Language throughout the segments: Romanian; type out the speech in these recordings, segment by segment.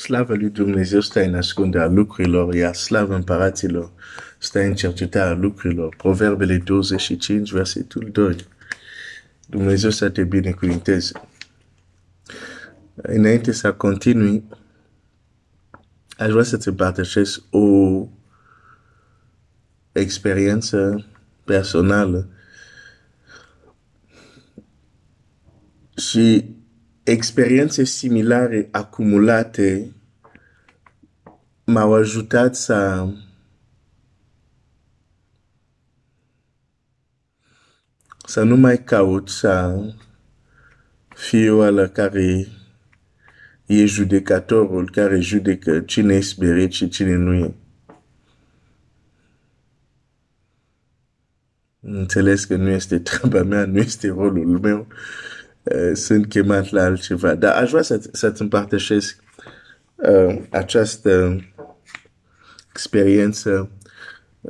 Slavă lui Dumnezeu stă în ascunderea lucrurilor, iar slavă împăraților stă în cercetarea lucrurilor. Proverbele 25, versetul 2. Dumnezeu să te binecuvinteze. Înainte să continui, aș vrea să-ți împărtășesc o experiență personală și experiențe similare acumulate m-au ajutat să să nu mai caut să fiu ala care e judecatorul care judecă cine e spirit și cine nu e. Înțeles că nu este treaba mea, nu este rolul meu, uh, sunt chemat la altceva. Dar aș vrea să, să-ți împărtășesc uh, această experiență.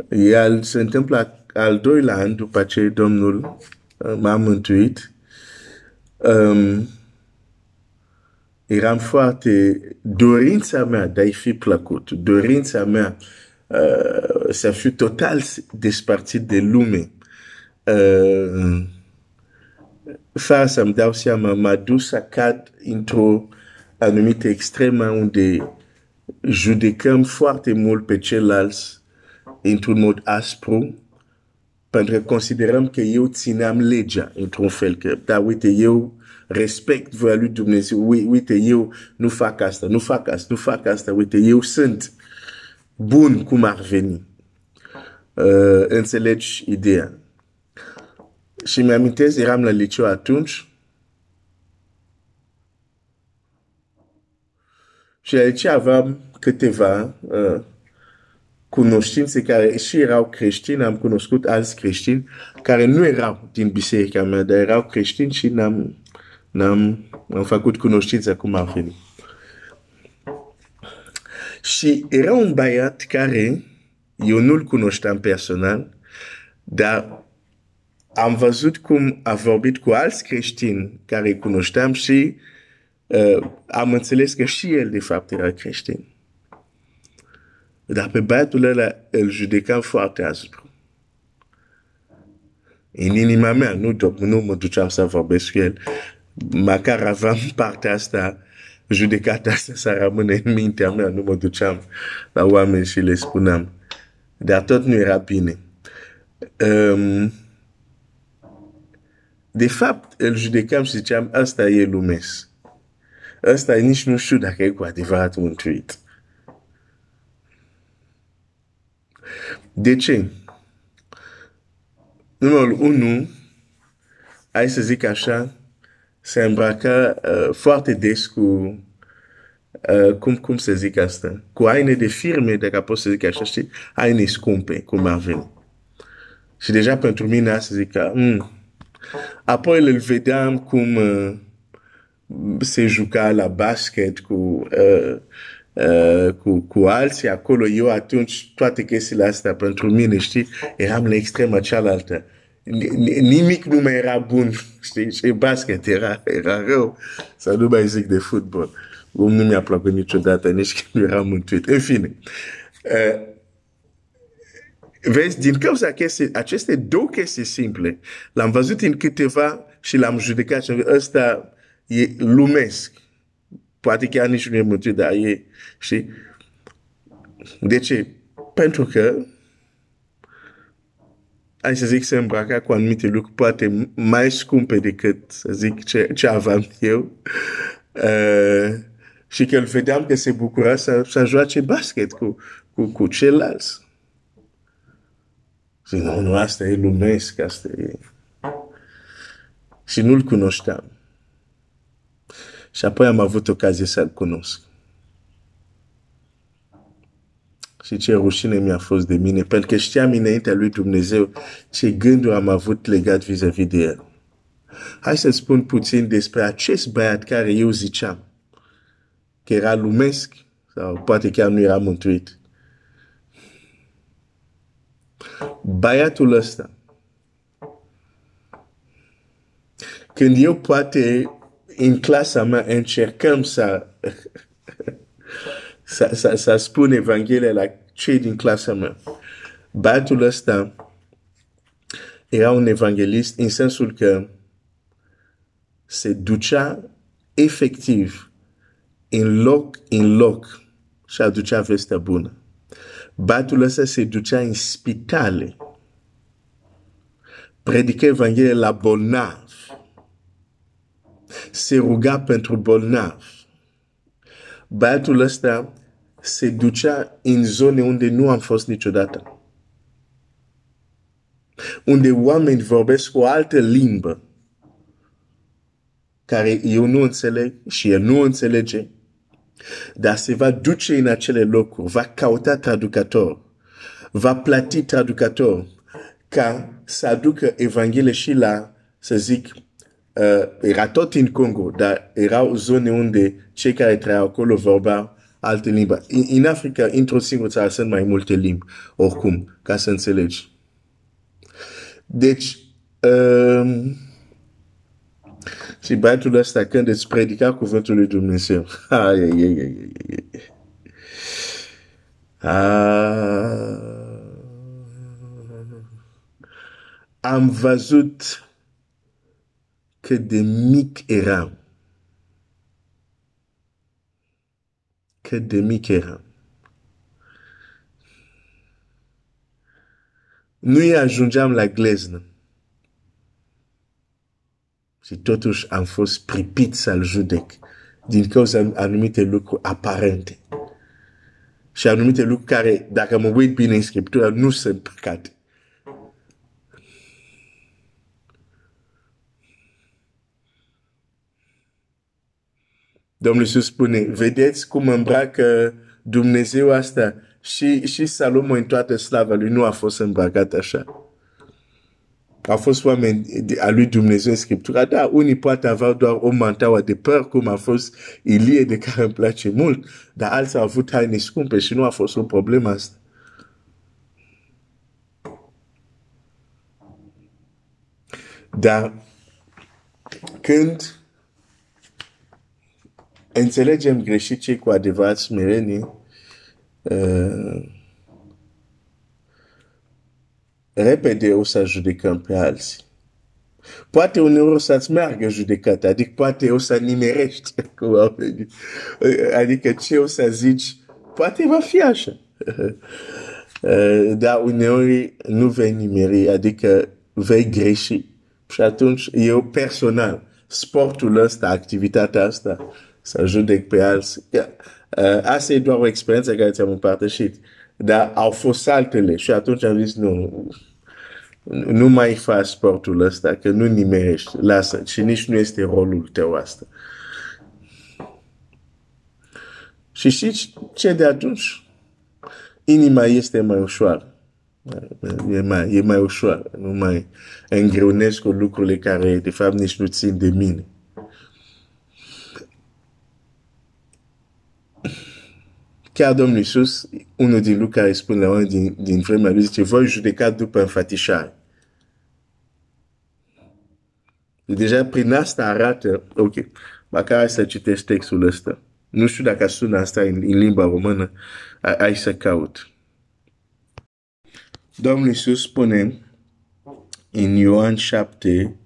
El se întâmplă al doilea an după ce Domnul uh, m-a mântuit. Um, eram foarte dorința mea de a fi plăcut, dorința mea uh, să fiu total despărțit de lume. Uh, fără să-mi dau seama, m-a dus să cad într-o anumită extremă unde judecăm foarte mult pe ceilalți într-un mod aspru, pentru că considerăm că eu țineam legea într-un fel, că da, uite, eu respect voia lui Dumnezeu, uite, eu nu fac asta, nu fac asta, nu fac asta, uite, eu sunt bun cum ar veni. Uh, înțelegi ideea. Și mi-amintesc, eram la liceu atunci, și aici aveam câteva uh, cunoștințe care și erau creștini, am cunoscut alți creștini care nu erau din biserica mea, dar erau creștini și n-am, n-am am făcut cunoștință cum ar veni. Și era un băiat care eu nu-l cunoșteam personal, dar am văzut cum a vorbit cu alți creștini care îi cunoșteam și uh, am înțeles că și el de fapt era creștin. Dar pe băiatul ăla îl judecam foarte aspru. În inima mea, nu, nu mă duceam să vorbesc cu el. Măcar aveam partea asta, judecata asta să rămână în mintea mea, nu mă duceam la oameni și le spuneam. Dar tot nu era bine. Um, de fapt, îl judecam și ziceam, asta e lumes. Asta nici nu știu dacă e cu adevărat mântuit. De ce? Numărul 1, hai să zic așa, se îmbracă uh, foarte des cu, uh, cum, cum să zic asta, cu haine de firme, dacă pot să zic așa, știi, haine scumpe, cum ar veni. Și deja pentru mine asta zic că, mm. Apoi îl vedeam cum uh, se juca la basket cu uh, Uh, cu, cu alții acolo, eu atunci toate chestiile astea pentru mine, știi, eram la extrema cealaltă. Nimic nu mai era bun, știi, și basket era, era rău, să nu mai zic de fotbal. Cum nu mi-a plăcut niciodată, nici când nu eram mântuit. În fine, uh, vezi, din cauza chestii, aceste două chestii simple, l-am văzut în câteva și l-am judecat și ăsta e lumesc poate chiar nici nu e mântuit, dar e, și De ce? Pentru că hai să zic, se îmbraca cu anumite lucruri poate mai scumpe decât, să zic, ce, ce aveam eu. Uh, și că îl vedeam că se bucura să, să joace basket cu, cu, cu ceilalți. Și nu, nu, asta e lumesc, asta e... Și nu-l cunoșteam. Și apoi am avut ocazie să-l cunosc. Și ce rușine mi-a fost de mine, pentru că știam înaintea lui Dumnezeu ce gânduri am avut legat vis-a-vis de el. Hai să spun puțin despre acest băiat care eu ziceam că era lumesc sau poate chiar nu era mântuit. Băiatul ăsta, când eu poate în clasa mea încercăm să să spun Evanghelia la cei din clasa mea. Băiatul ăsta era un evanghelist în sensul că se ducea efectiv în loc în loc și aducea vestea bună. Băiatul ăsta se ducea în spitale, predica Evanghelia la bolnavi, se ruga pentru bolnavi. Băiatul ăsta se ducea în zone unde nu am fost niciodată. Unde oameni vorbesc o altă limbă care eu nu înțeleg și el nu înțelege. Dar se va duce în acele locuri, va cauta traducător, va plati traducător ca să aducă Evanghelie și la, să zic, uh, era tot în Congo, dar erau zone unde cei care trăiau acolo vorbeau alte limbi. În, în Africa, într-o singură țară, sunt mai multe limbi, oricum, ca să înțelegi. Deci, um, și băiatul ăsta când îți predica cuvântul lui Dumnezeu. Ai, ai, ai, ai, ai. Ah. Am văzut cât de mic eram. Cât de mic eram. Nu-i ajungeam la gleznă. Și totuși am fost pripit să-l judec din cauza anumite lucruri aparente. Și anumite lucruri care, dacă mă uit bine în Scriptură, nu sunt păcate. Domnul Iisus spune, vedeți cum îmbracă Dumnezeu asta și, și Salomon în toată slava lui nu a fost îmbrăcat așa. A fost oameni a lui Dumnezeu în Scriptura, da, unii poate avea doar o mantaua de păr, cum a fost Ilie, de care îmi place mult, dar alții au avut haine scumpe și nu a fost o problemă asta. Dar când înțelegem greșit cei cu adevărat smerenii, uh, repede o să judecăm pe alții. Poate uneori o să-ți meargă judecata, adică poate o să nimerești cu oamenii. Adică ce o să zici, poate va fi așa. Uh, dar uneori nu vei nimeri, adică vei greși. Și atunci eu personal, sportul ăsta, activitatea asta, să judec pe alții. Uh, asta e doar o experiență care ți-am împărtășit. Dar au fost altele și atunci am zis nu, nu mai faci sportul ăsta, că nu nimerești, lasă, și nici nu este rolul tău asta. Și știți ce de atunci? Inima este mai ușoară. E mai, e mai ușoară. Nu mai îngreunesc cu lucrurile care, de fapt, nici nu țin de mine. Chiar Domnul Iisus, unul din lucruri care spune la din, din vremea lui, zice, voi judeca după înfățișare. Deja prin asta arată, ok, măcar să citești textul ăsta. Nu știu dacă sună asta în, în limba română, ai să caut. Domnul Iisus spune în Ioan 7,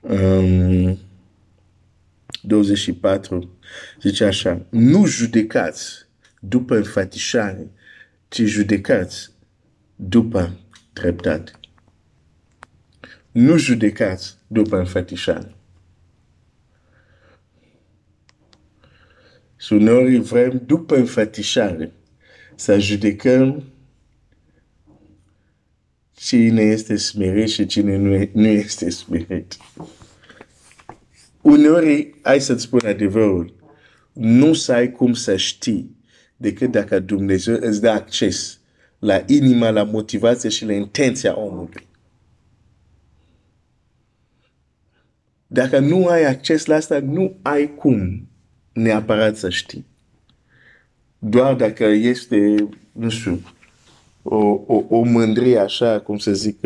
um, 24, zice așa, nu judecați după înfățișare, ci judecați după dreptate. Nu judecați după înfățișare. Și uneori vrem după înfățișare să judecăm cine este smerit și cine nu, nu este smerit. Uneori, hai să-ți spun adevărul, nu să ai cum să știi decât dacă Dumnezeu îți dă acces la inima, la motivație și la intenția omului. Dacă nu ai acces la asta, nu ai cum neapărat să știi. Doar dacă este, nu știu, o, o, o mândrie așa, cum să zic,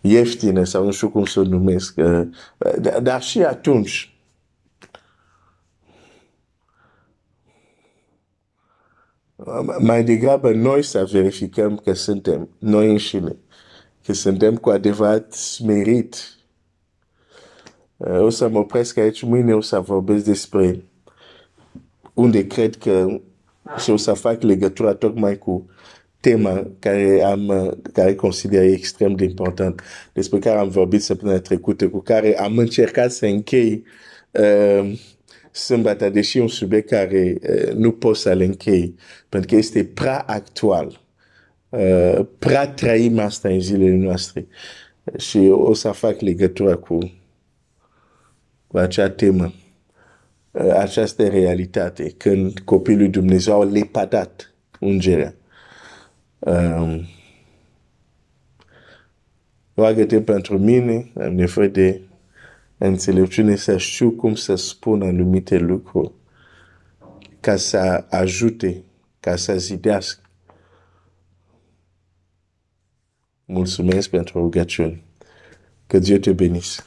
ieftină sau nu știu cum să o numesc. Dar și atunci, Mai degrabă noi să verificăm că suntem noi înșine, că suntem cu adevărat smerit. O să mă opresc aici, mâine o să vorbesc despre unde cred că și o să fac legătura tocmai cu tema care am, care consider extrem de important, despre care am vorbit săptămâna trecută, cu care am încercat să închei uh, sâmbătă, deși un subiect care uh, nu pot să-l închei, pentru că este prea actual. Uh, prea trăim asta în zilele noastre. Și o să fac legătura cu, cu acea temă, uh, această realitate, când copilul Dumnezeu a lepadat ungerea. Um, roagă-te pentru mine, am nevoie de înțelepciune să știu cum să spun anumite lucruri ca să ajute, ca să zidească. Mulțumesc pentru rugăciune. Que Dieu te bénisse.